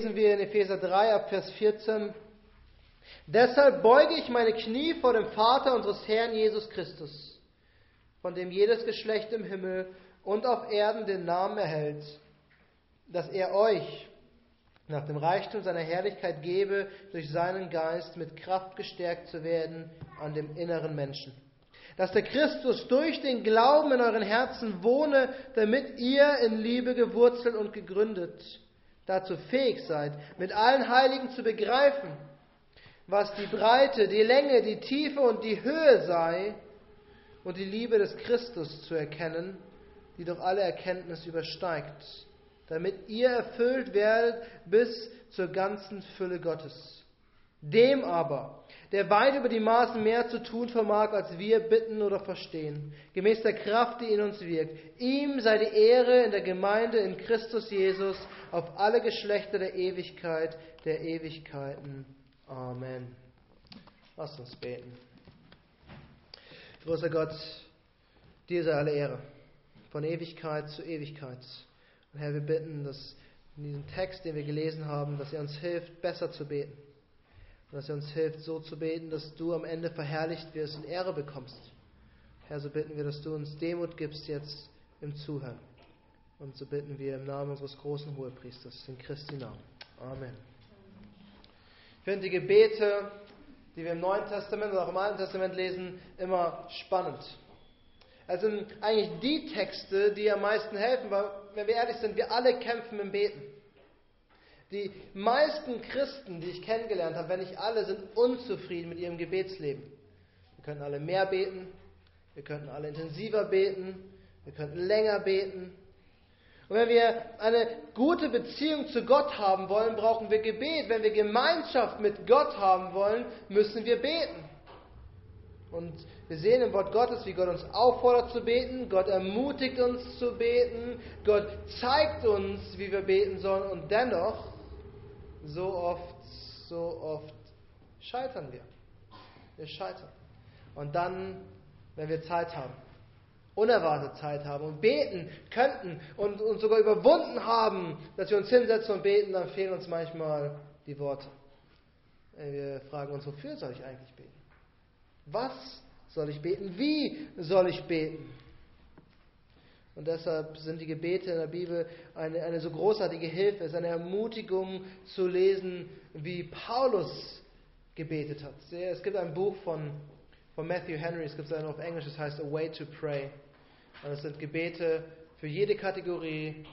lesen wir in Epheser 3 ab Vers 14. Deshalb beuge ich meine Knie vor dem Vater unseres Herrn Jesus Christus, von dem jedes Geschlecht im Himmel und auf Erden den Namen erhält, dass er euch nach dem Reichtum seiner Herrlichkeit gebe, durch seinen Geist mit Kraft gestärkt zu werden an dem inneren Menschen. Dass der Christus durch den Glauben in euren Herzen wohne, damit ihr in Liebe gewurzelt und gegründet dazu fähig seid, mit allen Heiligen zu begreifen, was die Breite, die Länge, die Tiefe und die Höhe sei und die Liebe des Christus zu erkennen, die doch alle Erkenntnis übersteigt, damit ihr erfüllt werdet bis zur ganzen Fülle Gottes. Dem aber, der weit über die Maßen mehr zu tun vermag, als wir bitten oder verstehen, gemäß der Kraft, die in uns wirkt, ihm sei die Ehre in der Gemeinde in Christus Jesus auf alle Geschlechter der Ewigkeit, der Ewigkeiten. Amen. Lass uns beten. Großer Gott, dir sei alle Ehre, von Ewigkeit zu Ewigkeit. Und Herr, wir bitten, dass in diesem Text, den wir gelesen haben, dass er uns hilft, besser zu beten. Dass er uns hilft, so zu beten, dass du am Ende verherrlicht wirst und Ehre bekommst. Herr, so bitten wir, dass du uns Demut gibst jetzt im Zuhören. Und so bitten wir im Namen unseres großen Hohepriesters, in Christi Namen. Amen. Ich finde die Gebete, die wir im Neuen Testament oder auch im Alten Testament lesen, immer spannend. Es sind eigentlich die Texte, die am meisten helfen, weil, wenn wir ehrlich sind, wir alle kämpfen im Beten. Die meisten Christen, die ich kennengelernt habe, wenn nicht alle, sind unzufrieden mit ihrem Gebetsleben. Wir könnten alle mehr beten, wir könnten alle intensiver beten, wir könnten länger beten. Und wenn wir eine gute Beziehung zu Gott haben wollen, brauchen wir Gebet. Wenn wir Gemeinschaft mit Gott haben wollen, müssen wir beten. Und wir sehen im Wort Gottes, wie Gott uns auffordert zu beten. Gott ermutigt uns zu beten. Gott zeigt uns, wie wir beten sollen. Und dennoch, so oft, so oft scheitern wir. Wir scheitern. Und dann, wenn wir Zeit haben, unerwartet Zeit haben und beten könnten und uns sogar überwunden haben, dass wir uns hinsetzen und beten, dann fehlen uns manchmal die Worte. Wir fragen uns, wofür soll ich eigentlich beten? Was soll ich beten? Wie soll ich beten? Und deshalb sind die Gebete in der Bibel eine, eine so großartige Hilfe, es ist eine Ermutigung zu lesen, wie Paulus gebetet hat. Es gibt ein Buch von, von Matthew Henry, es gibt es auf Englisch, es heißt A Way to Pray. Und es sind Gebete für jede Kategorie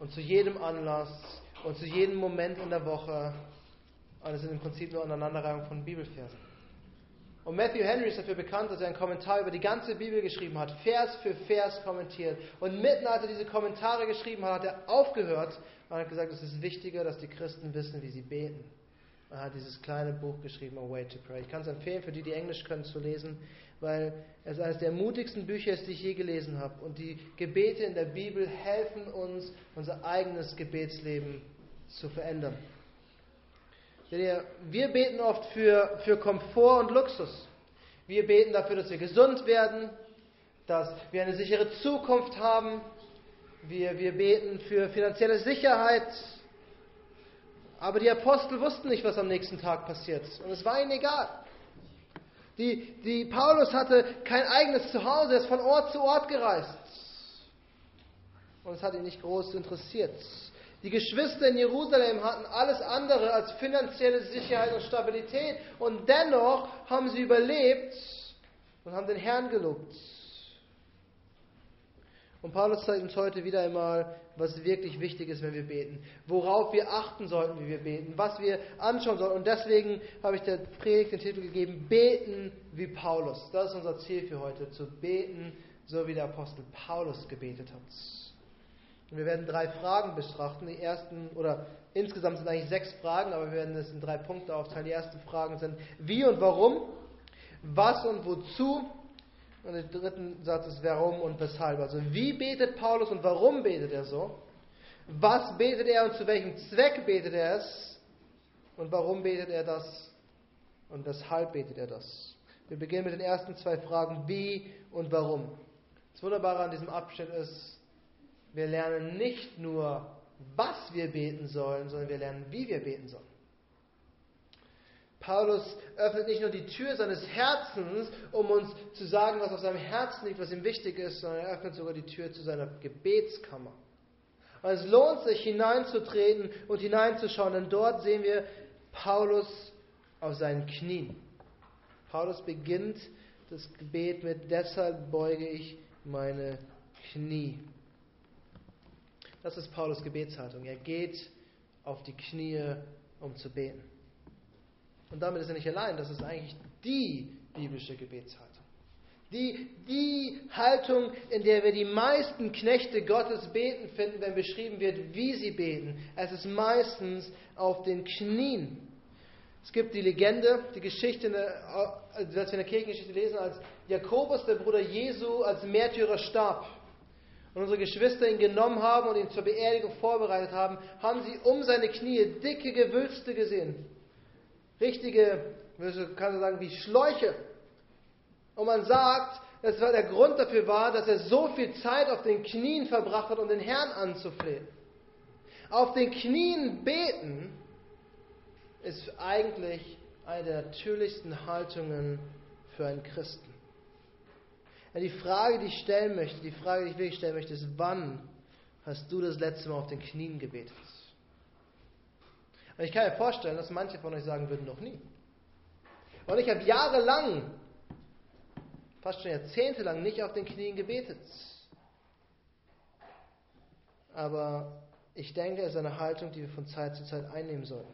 und zu jedem Anlass und zu jedem Moment in der Woche. Und es sind im Prinzip nur Aneinanderreihung von Bibelversen. Und Matthew Henry ist dafür bekannt, dass er einen Kommentar über die ganze Bibel geschrieben hat, Vers für Vers kommentiert. Und mitten als er diese Kommentare geschrieben hat, hat er aufgehört und hat gesagt, es ist wichtiger, dass die Christen wissen, wie sie beten. Er hat dieses kleine Buch geschrieben, A Way to Pray. Ich kann es empfehlen, für die, die Englisch können, zu lesen weil es eines der mutigsten Bücher ist, die ich je gelesen habe. Und die Gebete in der Bibel helfen uns, unser eigenes Gebetsleben zu verändern. Wir beten oft für, für Komfort und Luxus. Wir beten dafür, dass wir gesund werden, dass wir eine sichere Zukunft haben. Wir, wir beten für finanzielle Sicherheit. Aber die Apostel wussten nicht, was am nächsten Tag passiert. Und es war ihnen egal. Die, die Paulus hatte kein eigenes Zuhause, er ist von Ort zu Ort gereist. Und es hat ihn nicht groß interessiert. Die Geschwister in Jerusalem hatten alles andere als finanzielle Sicherheit und Stabilität. Und dennoch haben sie überlebt und haben den Herrn gelobt. Und Paulus zeigt uns heute wieder einmal, was wirklich wichtig ist, wenn wir beten. Worauf wir achten sollten, wie wir beten. Was wir anschauen sollten. Und deswegen habe ich der Predigt den Titel gegeben, Beten wie Paulus. Das ist unser Ziel für heute, zu beten, so wie der Apostel Paulus gebetet hat. Wir werden drei Fragen betrachten. Die ersten, oder insgesamt sind eigentlich sechs Fragen, aber wir werden es in drei Punkte aufteilen. Die ersten Fragen sind, wie und warum, was und wozu und der dritte Satz ist, warum und weshalb. Also wie betet Paulus und warum betet er so? Was betet er und zu welchem Zweck betet er es? Und warum betet er das? Und weshalb betet er das? Wir beginnen mit den ersten zwei Fragen, wie und warum. Das Wunderbare an diesem Abschnitt ist, wir lernen nicht nur, was wir beten sollen, sondern wir lernen, wie wir beten sollen. Paulus öffnet nicht nur die Tür seines Herzens, um uns zu sagen, was auf seinem Herzen liegt, was ihm wichtig ist, sondern er öffnet sogar die Tür zu seiner Gebetskammer. Und es lohnt sich, hineinzutreten und hineinzuschauen, denn dort sehen wir Paulus auf seinen Knien. Paulus beginnt das Gebet mit, deshalb beuge ich meine Knie. Das ist Paulus Gebetshaltung. Er geht auf die Knie, um zu beten. Und damit ist er nicht allein, das ist eigentlich die biblische Gebetshaltung. Die, die Haltung, in der wir die meisten Knechte Gottes beten finden, wenn beschrieben wird, wie sie beten. Es ist meistens auf den Knien. Es gibt die Legende, die Geschichte, als wir in der Kirchengeschichte lesen, als Jakobus, der Bruder Jesu, als Märtyrer starb und unsere Geschwister ihn genommen haben und ihn zur Beerdigung vorbereitet haben, haben sie um seine Knie dicke Gewülste gesehen. Richtige, kann man sagen, wie Schläuche. Und man sagt, dass der Grund dafür war, dass er so viel Zeit auf den Knien verbracht hat, um den Herrn anzuflehen. Auf den Knien beten ist eigentlich eine der natürlichsten Haltungen für einen Christen. Die Frage, die ich stellen möchte, die Frage, die ich wirklich stellen möchte, ist, wann hast du das letzte Mal auf den Knien gebetet? Und ich kann mir vorstellen, dass manche von euch sagen würden, noch nie. Und ich habe jahrelang, fast schon jahrzehntelang, nicht auf den Knien gebetet. Aber ich denke, es ist eine Haltung, die wir von Zeit zu Zeit einnehmen sollten.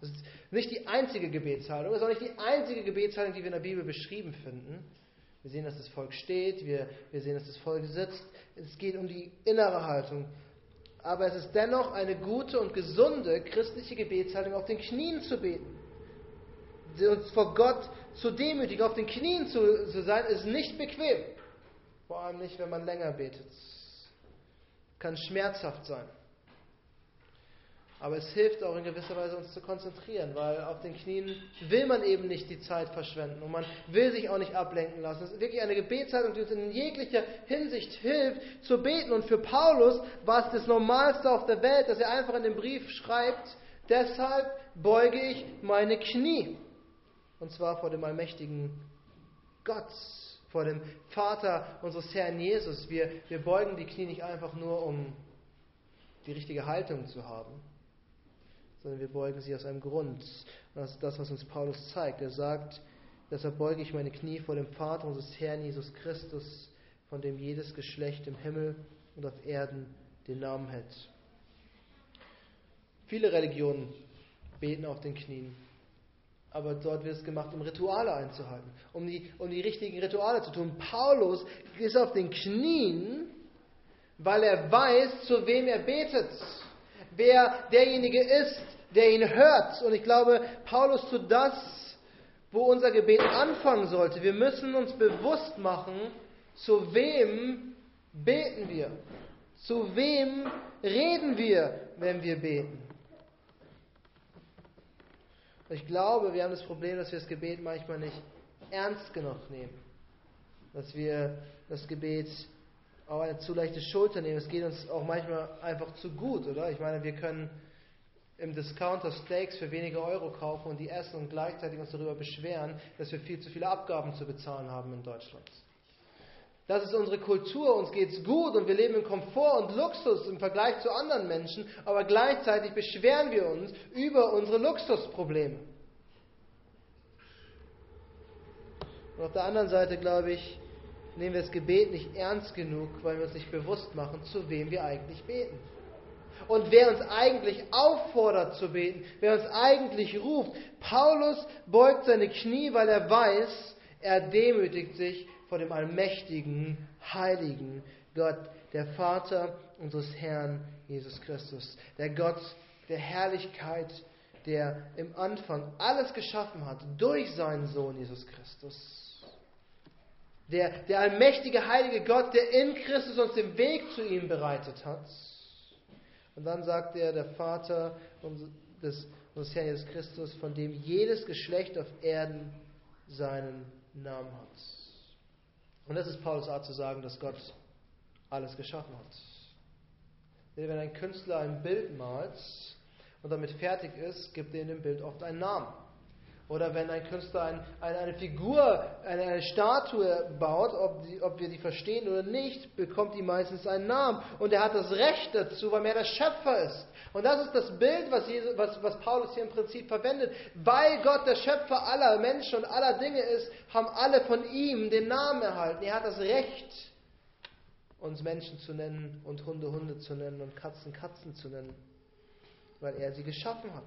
Das ist nicht die einzige Gebetshaltung, es ist auch nicht die einzige Gebetshaltung, die wir in der Bibel beschrieben finden. Wir sehen, dass das Volk steht, wir, wir sehen, dass das Volk sitzt. Es geht um die innere Haltung. Aber es ist dennoch eine gute und gesunde christliche Gebetshaltung, auf den Knien zu beten. Uns vor Gott zu demütigen, auf den Knien zu, zu sein, ist nicht bequem. Vor allem nicht, wenn man länger betet. Kann schmerzhaft sein. Aber es hilft auch in gewisser Weise, uns zu konzentrieren, weil auf den Knien will man eben nicht die Zeit verschwenden und man will sich auch nicht ablenken lassen. Es ist wirklich eine Gebetshaltung, die uns in jeglicher Hinsicht hilft, zu beten. Und für Paulus war es das Normalste auf der Welt, dass er einfach in dem Brief schreibt, deshalb beuge ich meine Knie. Und zwar vor dem allmächtigen Gott, vor dem Vater unseres Herrn Jesus. Wir, wir beugen die Knie nicht einfach nur, um die richtige Haltung zu haben sondern wir beugen sie aus einem Grund. Das ist das, was uns Paulus zeigt. Er sagt, deshalb beuge ich meine Knie vor dem Vater unseres Herrn Jesus Christus, von dem jedes Geschlecht im Himmel und auf Erden den Namen hält. Viele Religionen beten auf den Knien, aber dort wird es gemacht, um Rituale einzuhalten, um die, um die richtigen Rituale zu tun. Paulus ist auf den Knien, weil er weiß, zu wem er betet wer derjenige ist, der ihn hört. Und ich glaube, Paulus tut das, wo unser Gebet anfangen sollte. Wir müssen uns bewusst machen, zu wem beten wir? Zu wem reden wir, wenn wir beten? ich glaube, wir haben das Problem, dass wir das Gebet manchmal nicht ernst genug nehmen. Dass wir das Gebet eine zu leichte Schulter nehmen. Es geht uns auch manchmal einfach zu gut, oder? Ich meine, wir können im Discounter Steaks für wenige Euro kaufen und die essen und gleichzeitig uns darüber beschweren, dass wir viel zu viele Abgaben zu bezahlen haben in Deutschland. Das ist unsere Kultur, uns geht's gut und wir leben in Komfort und Luxus im Vergleich zu anderen Menschen, aber gleichzeitig beschweren wir uns über unsere Luxusprobleme. Und auf der anderen Seite glaube ich, nehmen wir das Gebet nicht ernst genug, weil wir uns nicht bewusst machen, zu wem wir eigentlich beten. Und wer uns eigentlich auffordert zu beten, wer uns eigentlich ruft. Paulus beugt seine Knie, weil er weiß, er demütigt sich vor dem allmächtigen, heiligen Gott, der Vater unseres Herrn Jesus Christus, der Gott der Herrlichkeit, der im Anfang alles geschaffen hat durch seinen Sohn Jesus Christus der, der allmächtige, heilige Gott, der in Christus uns den Weg zu ihm bereitet hat. Und dann sagt er, der Vater des, unseres Herrn Jesus Christus, von dem jedes Geschlecht auf Erden seinen Namen hat. Und das ist Paulus Art zu sagen, dass Gott alles geschaffen hat. Wenn ein Künstler ein Bild malt und damit fertig ist, gibt er dem Bild oft einen Namen. Oder wenn ein Künstler ein, eine, eine, Figur, eine, eine Statue baut, ob, die, ob, wir die verstehen oder nicht, bekommt die meistens einen Namen. Und er hat das Recht dazu, weil er der Schöpfer ist. Und das ist das Bild, was, Jesus, was, was Paulus hier im Prinzip verwendet. Weil Gott der Schöpfer aller Menschen und aller Dinge ist, haben alle von ihm den Namen erhalten. Er hat das Recht, uns Menschen zu nennen und Hunde Hunde zu nennen und Katzen Katzen zu nennen, weil er sie geschaffen hat.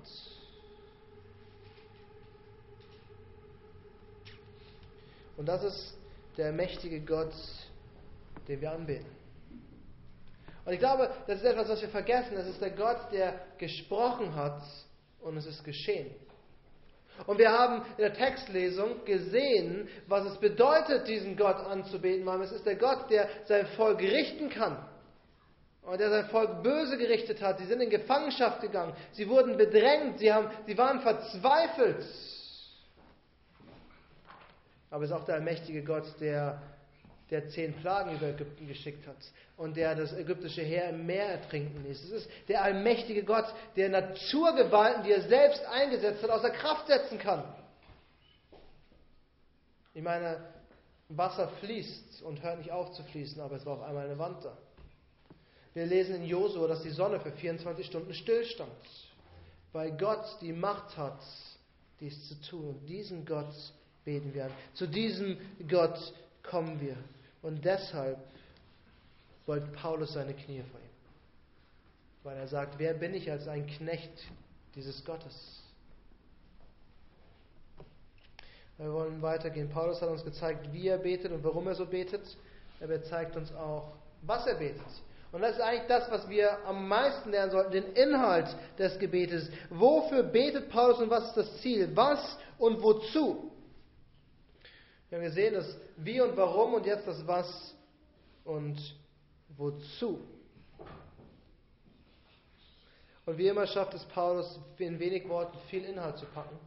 Und das ist der mächtige Gott, den wir anbeten. Und ich glaube, das ist etwas, was wir vergessen. Das ist der Gott, der gesprochen hat und es ist geschehen. Und wir haben in der Textlesung gesehen, was es bedeutet, diesen Gott anzubeten, weil es ist der Gott, der sein Volk richten kann. Und der sein Volk böse gerichtet hat. Sie sind in Gefangenschaft gegangen. Sie wurden bedrängt. Sie, haben, sie waren verzweifelt. Aber es ist auch der allmächtige Gott, der, der zehn Plagen über Ägypten geschickt hat und der das ägyptische Heer im Meer ertrinken ließ. Es ist der allmächtige Gott, der Naturgewalten, die er selbst eingesetzt hat, außer Kraft setzen kann. Ich meine, Wasser fließt und hört nicht auf zu fließen, aber es war auf einmal eine Wand da. Wir lesen in Josua, dass die Sonne für 24 Stunden stillstand, weil Gott die Macht hat, dies zu tun. Und diesen Gott beten wir an. Zu diesem Gott kommen wir. Und deshalb beugt Paulus seine Knie vor ihm. Weil er sagt, wer bin ich als ein Knecht dieses Gottes? Wir wollen weitergehen. Paulus hat uns gezeigt, wie er betet und warum er so betet. Er zeigt uns auch, was er betet. Und das ist eigentlich das, was wir am meisten lernen sollten, den Inhalt des Gebetes. Wofür betet Paulus und was ist das Ziel? Was und wozu? Wir haben gesehen, das Wie und Warum und jetzt das Was und Wozu. Und wie immer schafft es Paulus, in wenig Worten viel Inhalt zu packen.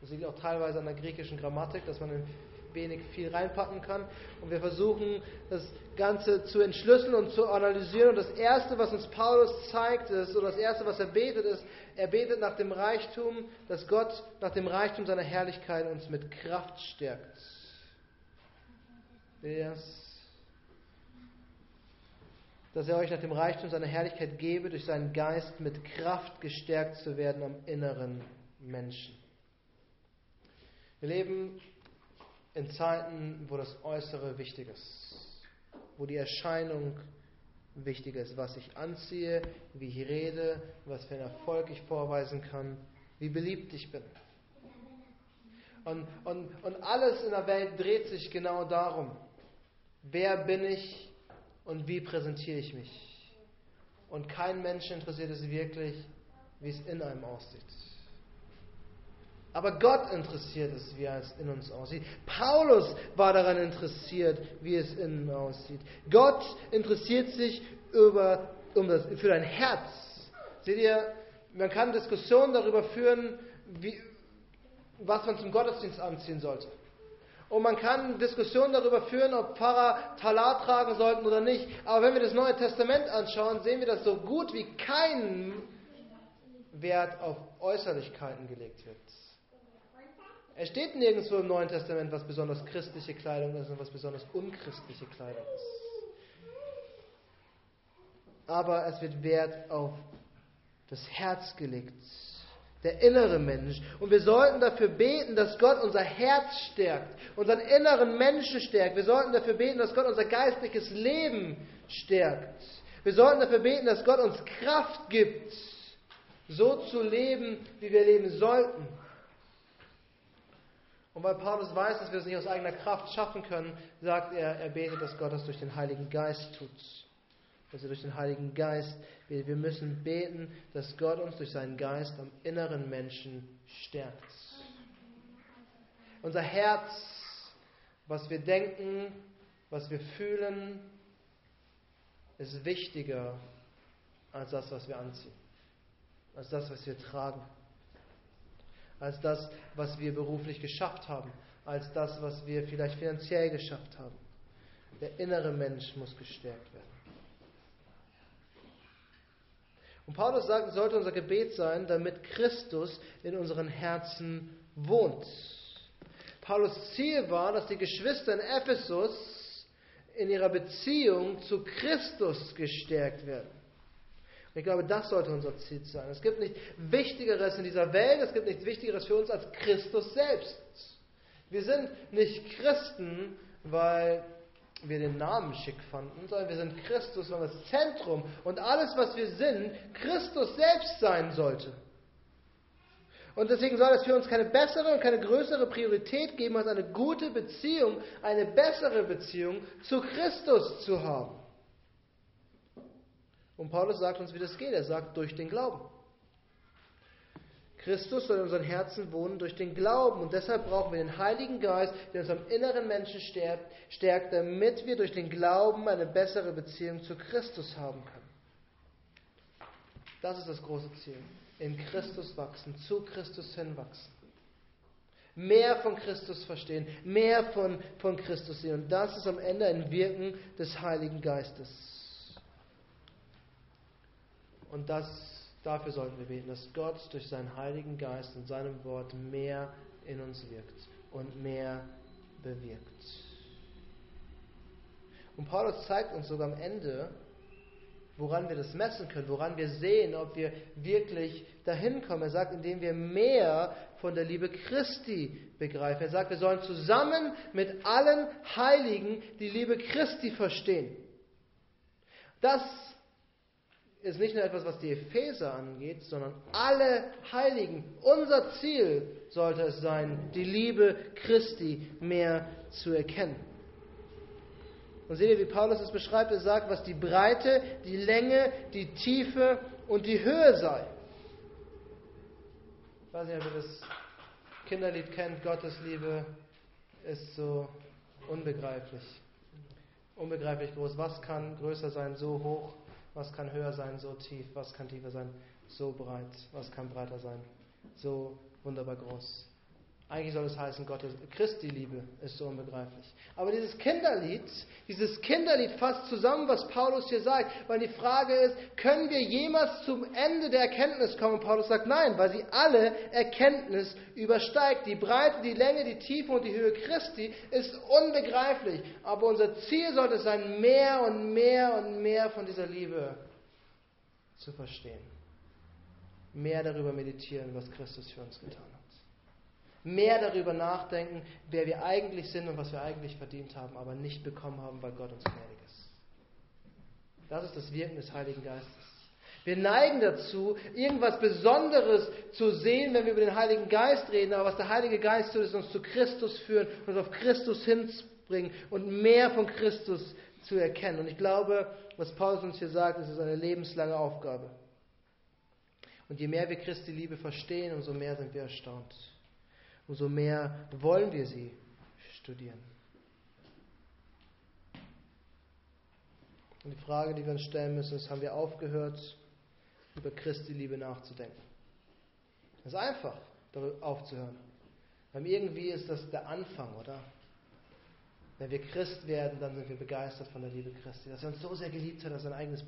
Das liegt auch teilweise an der griechischen Grammatik, dass man in wenig viel reinpacken kann. Und wir versuchen, das Ganze zu entschlüsseln und zu analysieren. Und das Erste, was uns Paulus zeigt, ist, oder das Erste, was er betet, ist, er betet nach dem Reichtum, dass Gott nach dem Reichtum seiner Herrlichkeit uns mit Kraft stärkt. Dass er euch nach dem Reichtum seiner Herrlichkeit gebe, durch seinen Geist mit Kraft gestärkt zu werden am inneren Menschen. Wir leben in Zeiten, wo das Äußere wichtig ist, wo die Erscheinung wichtig ist, was ich anziehe, wie ich rede, was für einen Erfolg ich vorweisen kann, wie beliebt ich bin. Und, und, und alles in der Welt dreht sich genau darum. Wer bin ich und wie präsentiere ich mich? Und kein Mensch interessiert es wirklich, wie es in einem aussieht. Aber Gott interessiert es, wie es in uns aussieht. Paulus war daran interessiert, wie es in ihm aussieht. Gott interessiert sich über, um das, für dein Herz. Seht ihr, man kann Diskussionen darüber führen, wie, was man zum Gottesdienst anziehen sollte. Und man kann Diskussionen darüber führen, ob Pfarrer Talar tragen sollten oder nicht. Aber wenn wir das Neue Testament anschauen, sehen wir, dass so gut wie kein Wert auf Äußerlichkeiten gelegt wird. Es steht nirgendwo im Neuen Testament, was besonders christliche Kleidung ist und was besonders unchristliche Kleidung ist. Aber es wird Wert auf das Herz gelegt der innere Mensch. Und wir sollten dafür beten, dass Gott unser Herz stärkt, unseren inneren Menschen stärkt. Wir sollten dafür beten, dass Gott unser geistliches Leben stärkt. Wir sollten dafür beten, dass Gott uns Kraft gibt, so zu leben, wie wir leben sollten. Und weil Paulus weiß, dass wir es nicht aus eigener Kraft schaffen können, sagt er, er betet, dass Gott das durch den Heiligen Geist tut er durch den Heiligen Geist, wir, wir müssen beten, dass Gott uns durch seinen Geist am inneren Menschen stärkt. Unser Herz, was wir denken, was wir fühlen, ist wichtiger als das, was wir anziehen, als das, was wir tragen, als das, was wir beruflich geschafft haben, als das, was wir vielleicht finanziell geschafft haben. Der innere Mensch muss gestärkt werden. Und Paulus sagt, es sollte unser Gebet sein, damit Christus in unseren Herzen wohnt. Paulus Ziel war, dass die Geschwister in Ephesus in ihrer Beziehung zu Christus gestärkt werden. Und ich glaube, das sollte unser Ziel sein. Es gibt nichts Wichtigeres in dieser Welt, es gibt nichts Wichtigeres für uns als Christus selbst. Wir sind nicht Christen, weil wir den Namen schick fanden, sondern wir sind Christus, weil das Zentrum und alles, was wir sind, Christus selbst sein sollte. Und deswegen soll es für uns keine bessere und keine größere Priorität geben, als eine gute Beziehung, eine bessere Beziehung zu Christus zu haben. Und Paulus sagt uns, wie das geht. Er sagt, durch den Glauben. Christus soll in unseren Herzen wohnen durch den Glauben. Und deshalb brauchen wir den Heiligen Geist, der uns am inneren Menschen stärkt, damit wir durch den Glauben eine bessere Beziehung zu Christus haben können. Das ist das große Ziel. In Christus wachsen, zu Christus hinwachsen. Mehr von Christus verstehen, mehr von, von Christus sehen. Und das ist am Ende ein Wirken des Heiligen Geistes. Und das Dafür sollten wir beten, dass Gott durch seinen Heiligen Geist und seinem Wort mehr in uns wirkt und mehr bewirkt. Und Paulus zeigt uns sogar am Ende, woran wir das messen können, woran wir sehen, ob wir wirklich dahin kommen. Er sagt, indem wir mehr von der Liebe Christi begreifen. Er sagt, wir sollen zusammen mit allen Heiligen die Liebe Christi verstehen. Das ist nicht nur etwas, was die Epheser angeht, sondern alle Heiligen. Unser Ziel sollte es sein, die Liebe Christi mehr zu erkennen. Und seht ihr, wie Paulus es beschreibt? Er sagt, was die Breite, die Länge, die Tiefe und die Höhe sei. Ich weiß nicht, ob ihr das Kinderlied kennt, Gottes Liebe ist so unbegreiflich. Unbegreiflich groß. Was kann größer sein, so hoch? Was kann höher sein, so tief? Was kann tiefer sein, so breit? Was kann breiter sein, so wunderbar groß? Eigentlich soll es heißen, Gottes Christi Liebe ist so unbegreiflich. Aber dieses Kinderlied, dieses Kinderlied fasst zusammen, was Paulus hier sagt, weil die Frage ist, können wir jemals zum Ende der Erkenntnis kommen? Und Paulus sagt nein, weil sie alle Erkenntnis übersteigt. Die Breite, die Länge, die Tiefe und die Höhe Christi ist unbegreiflich. Aber unser Ziel sollte sein, mehr und mehr und mehr von dieser Liebe zu verstehen. Mehr darüber meditieren, was Christus für uns getan hat mehr darüber nachdenken, wer wir eigentlich sind und was wir eigentlich verdient haben, aber nicht bekommen haben, weil Gott uns gnädig ist. Das ist das Wirken des Heiligen Geistes. Wir neigen dazu, irgendwas Besonderes zu sehen, wenn wir über den Heiligen Geist reden, aber was der Heilige Geist tut, ist uns zu Christus führen, uns auf Christus hinbringen und mehr von Christus zu erkennen. Und ich glaube, was Paulus uns hier sagt, ist eine lebenslange Aufgabe. Und je mehr wir Christi Liebe verstehen, umso mehr sind wir erstaunt umso mehr wollen wir sie studieren. Und die Frage, die wir uns stellen müssen, ist, haben wir aufgehört, über Christi Liebe nachzudenken? Es ist einfach, darüber aufzuhören. Weil irgendwie ist das der Anfang, oder? Wenn wir Christ werden, dann sind wir begeistert von der Liebe Christi, dass er uns so sehr geliebt hat, dass er sein eigenes,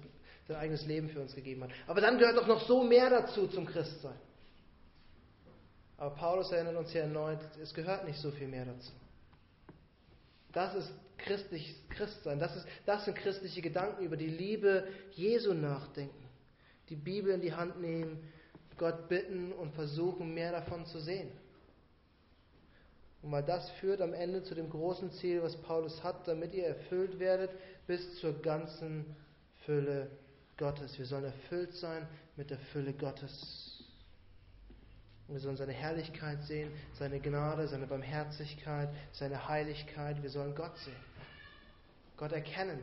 sein eigenes Leben für uns gegeben hat. Aber dann gehört doch noch so mehr dazu zum Christsein. Aber Paulus erinnert uns hier erneut, es gehört nicht so viel mehr dazu. Das ist christliches Christsein. Das, ist, das sind christliche Gedanken über die Liebe Jesu nachdenken. Die Bibel in die Hand nehmen, Gott bitten und versuchen, mehr davon zu sehen. Und weil das führt am Ende zu dem großen Ziel, was Paulus hat, damit ihr erfüllt werdet bis zur ganzen Fülle Gottes. Wir sollen erfüllt sein mit der Fülle Gottes. Und wir sollen seine Herrlichkeit sehen, seine Gnade, seine Barmherzigkeit, seine Heiligkeit. Wir sollen Gott sehen. Gott erkennen.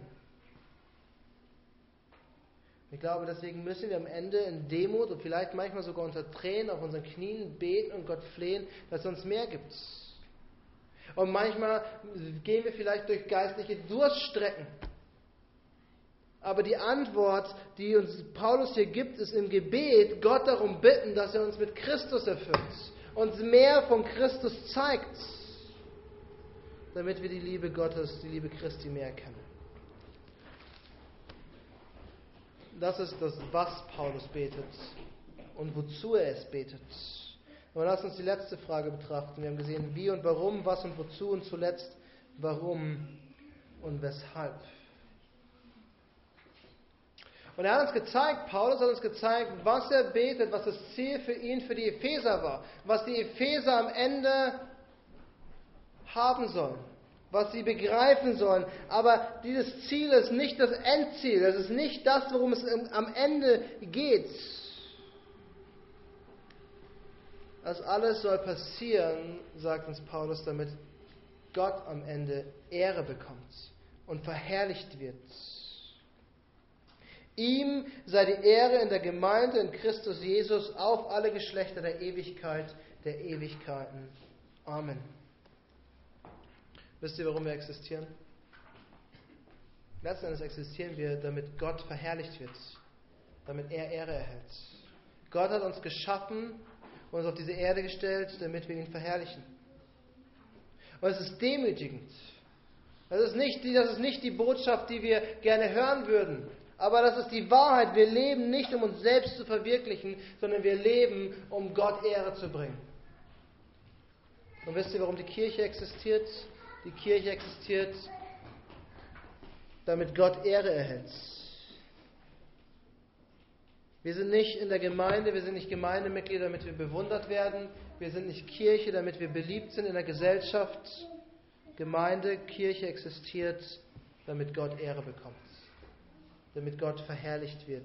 Ich glaube, deswegen müssen wir am Ende in Demut und vielleicht manchmal sogar unter Tränen auf unseren Knien beten und Gott flehen, dass er uns mehr gibt. Und manchmal gehen wir vielleicht durch geistliche Durststrecken. Aber die Antwort, die uns Paulus hier gibt, ist im Gebet, Gott darum bitten, dass er uns mit Christus erfüllt, uns mehr von Christus zeigt, damit wir die Liebe Gottes, die Liebe Christi mehr erkennen. das ist das, was Paulus betet und wozu er es betet. Aber lass uns die letzte Frage betrachten. Wir haben gesehen, wie und warum, was und wozu und zuletzt, warum und weshalb. Und er hat uns gezeigt, Paulus hat uns gezeigt, was er betet, was das Ziel für ihn, für die Epheser war, was die Epheser am Ende haben sollen, was sie begreifen sollen. Aber dieses Ziel ist nicht das Endziel, es ist nicht das, worum es am Ende geht. Das alles soll passieren, sagt uns Paulus, damit Gott am Ende Ehre bekommt und verherrlicht wird. Ihm sei die Ehre in der Gemeinde in Christus Jesus auf alle Geschlechter der Ewigkeit, der Ewigkeiten. Amen. Wisst ihr, warum wir existieren? Letzten Endes existieren wir, damit Gott verherrlicht wird, damit er Ehre erhält. Gott hat uns geschaffen und uns auf diese Erde gestellt, damit wir ihn verherrlichen. Und es ist demütigend. Das ist, nicht das ist nicht die Botschaft, die wir gerne hören würden. Aber das ist die Wahrheit. Wir leben nicht, um uns selbst zu verwirklichen, sondern wir leben, um Gott Ehre zu bringen. Und wisst ihr, warum die Kirche existiert? Die Kirche existiert, damit Gott Ehre erhält. Wir sind nicht in der Gemeinde, wir sind nicht Gemeindemitglieder, damit wir bewundert werden. Wir sind nicht Kirche, damit wir beliebt sind in der Gesellschaft. Gemeinde, Kirche existiert, damit Gott Ehre bekommt damit Gott verherrlicht wird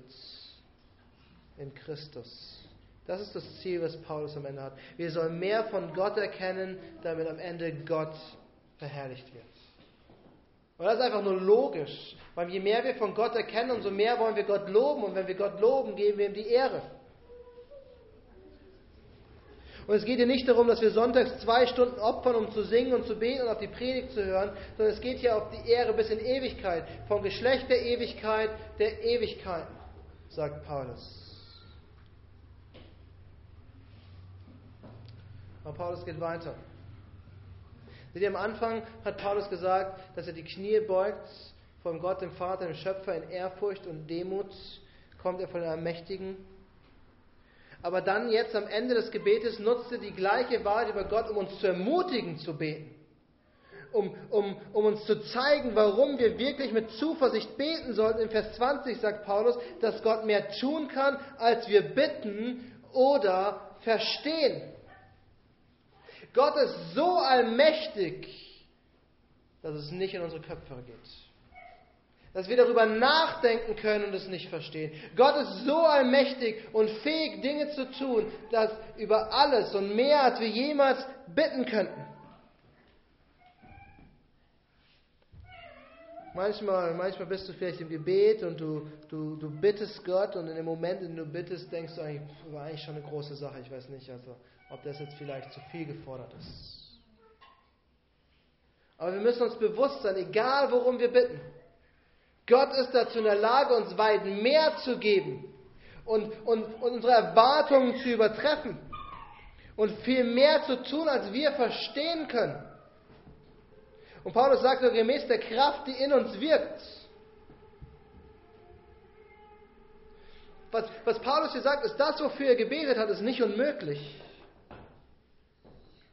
in Christus. Das ist das Ziel, was Paulus am Ende hat. Wir sollen mehr von Gott erkennen, damit am Ende Gott verherrlicht wird. Und das ist einfach nur logisch, weil je mehr wir von Gott erkennen, umso mehr wollen wir Gott loben. Und wenn wir Gott loben, geben wir ihm die Ehre. Und es geht hier nicht darum, dass wir sonntags zwei Stunden opfern, um zu singen und zu beten und auf die Predigt zu hören, sondern es geht hier auf die Ehre bis in Ewigkeit, vom Geschlecht der Ewigkeit der Ewigkeiten, sagt Paulus. Aber Paulus geht weiter. Seht ihr, am Anfang hat Paulus gesagt, dass er die Knie beugt vor Gott, dem Vater, dem Schöpfer, in Ehrfurcht und Demut kommt er von der Mächtigen aber dann jetzt am Ende des Gebetes nutzte die gleiche Wahrheit über Gott, um uns zu ermutigen zu beten. Um, um, um uns zu zeigen, warum wir wirklich mit Zuversicht beten sollten. In Vers 20 sagt Paulus, dass Gott mehr tun kann, als wir bitten oder verstehen. Gott ist so allmächtig, dass es nicht in unsere Köpfe geht dass wir darüber nachdenken können und es nicht verstehen. Gott ist so allmächtig und fähig, Dinge zu tun, dass über alles und mehr, als wir jemals bitten könnten. Manchmal, manchmal bist du vielleicht im Gebet und du, du, du bittest Gott und in dem Moment, in dem du bittest, denkst du eigentlich, war eigentlich schon eine große Sache. Ich weiß nicht, also, ob das jetzt vielleicht zu viel gefordert ist. Aber wir müssen uns bewusst sein, egal worum wir bitten, Gott ist dazu in der Lage, uns weit mehr zu geben und, und, und unsere Erwartungen zu übertreffen und viel mehr zu tun, als wir verstehen können. Und Paulus sagt, gemäß der Kraft, die in uns wirkt. Was, was Paulus hier sagt, ist, das, wofür er gebetet hat, ist nicht unmöglich,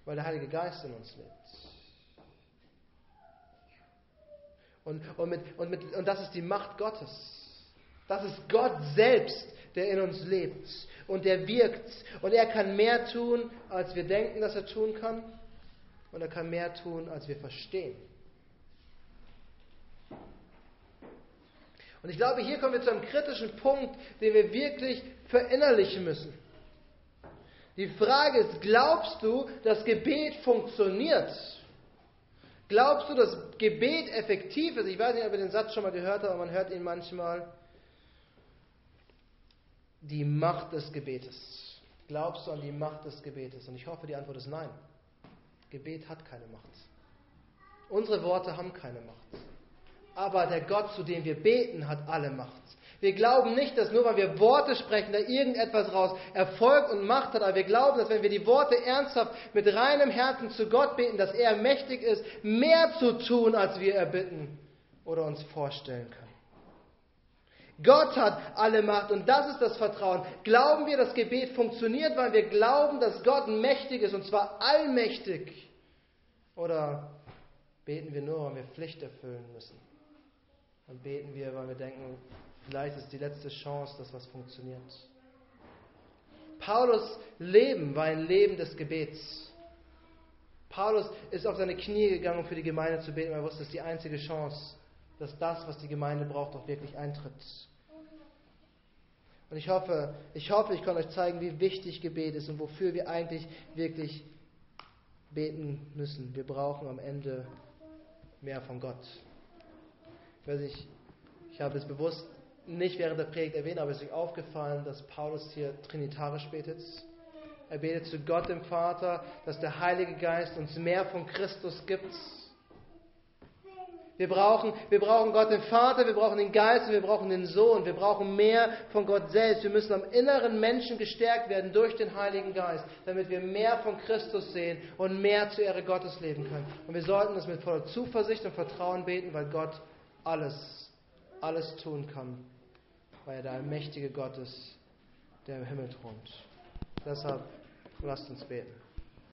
weil der Heilige Geist in uns lebt. Und, und, mit, und, mit, und das ist die Macht Gottes. Das ist Gott selbst, der in uns lebt und der wirkt. Und er kann mehr tun, als wir denken, dass er tun kann. Und er kann mehr tun, als wir verstehen. Und ich glaube, hier kommen wir zu einem kritischen Punkt, den wir wirklich verinnerlichen müssen. Die Frage ist, glaubst du, dass Gebet funktioniert? Glaubst du, dass Gebet effektiv ist? Ich weiß nicht, ob ihr den Satz schon mal gehört habt, aber man hört ihn manchmal. Die Macht des Gebetes. Glaubst du an die Macht des Gebetes? Und ich hoffe, die Antwort ist nein. Gebet hat keine Macht. Unsere Worte haben keine Macht. Aber der Gott, zu dem wir beten, hat alle Macht. Wir glauben nicht, dass nur weil wir Worte sprechen, da irgendetwas raus Erfolg und Macht hat, aber wir glauben, dass wenn wir die Worte ernsthaft mit reinem Herzen zu Gott beten, dass er mächtig ist, mehr zu tun, als wir erbitten oder uns vorstellen können. Gott hat alle Macht und das ist das Vertrauen. Glauben wir, das Gebet funktioniert, weil wir glauben, dass Gott mächtig ist und zwar allmächtig? Oder beten wir nur, weil wir Pflicht erfüllen müssen? Dann beten wir, weil wir denken, vielleicht ist die letzte Chance, dass was funktioniert. Paulus Leben war ein Leben des Gebets. Paulus ist auf seine Knie gegangen, um für die Gemeinde zu beten, er wusste, es ist die einzige Chance, dass das, was die Gemeinde braucht, auch wirklich eintritt. Und ich hoffe, ich hoffe, ich kann euch zeigen, wie wichtig Gebet ist und wofür wir eigentlich wirklich beten müssen. Wir brauchen am Ende mehr von Gott. Ich weiß nicht, ich habe es bewusst nicht während der Predigt erwähnt, aber es ist euch aufgefallen, dass Paulus hier trinitarisch betet. Er betet zu Gott dem Vater, dass der Heilige Geist uns mehr von Christus gibt wir brauchen, wir brauchen Gott den Vater, wir brauchen den Geist und wir brauchen den Sohn. Wir brauchen mehr von Gott selbst. Wir müssen am inneren Menschen gestärkt werden durch den Heiligen Geist, damit wir mehr von Christus sehen und mehr zur Ehre Gottes leben können. Und wir sollten das mit voller Zuversicht und Vertrauen beten, weil Gott alles, alles tun kann. Weil er der allmächtige Gott ist, der im Himmel thront. Deshalb lasst uns beten.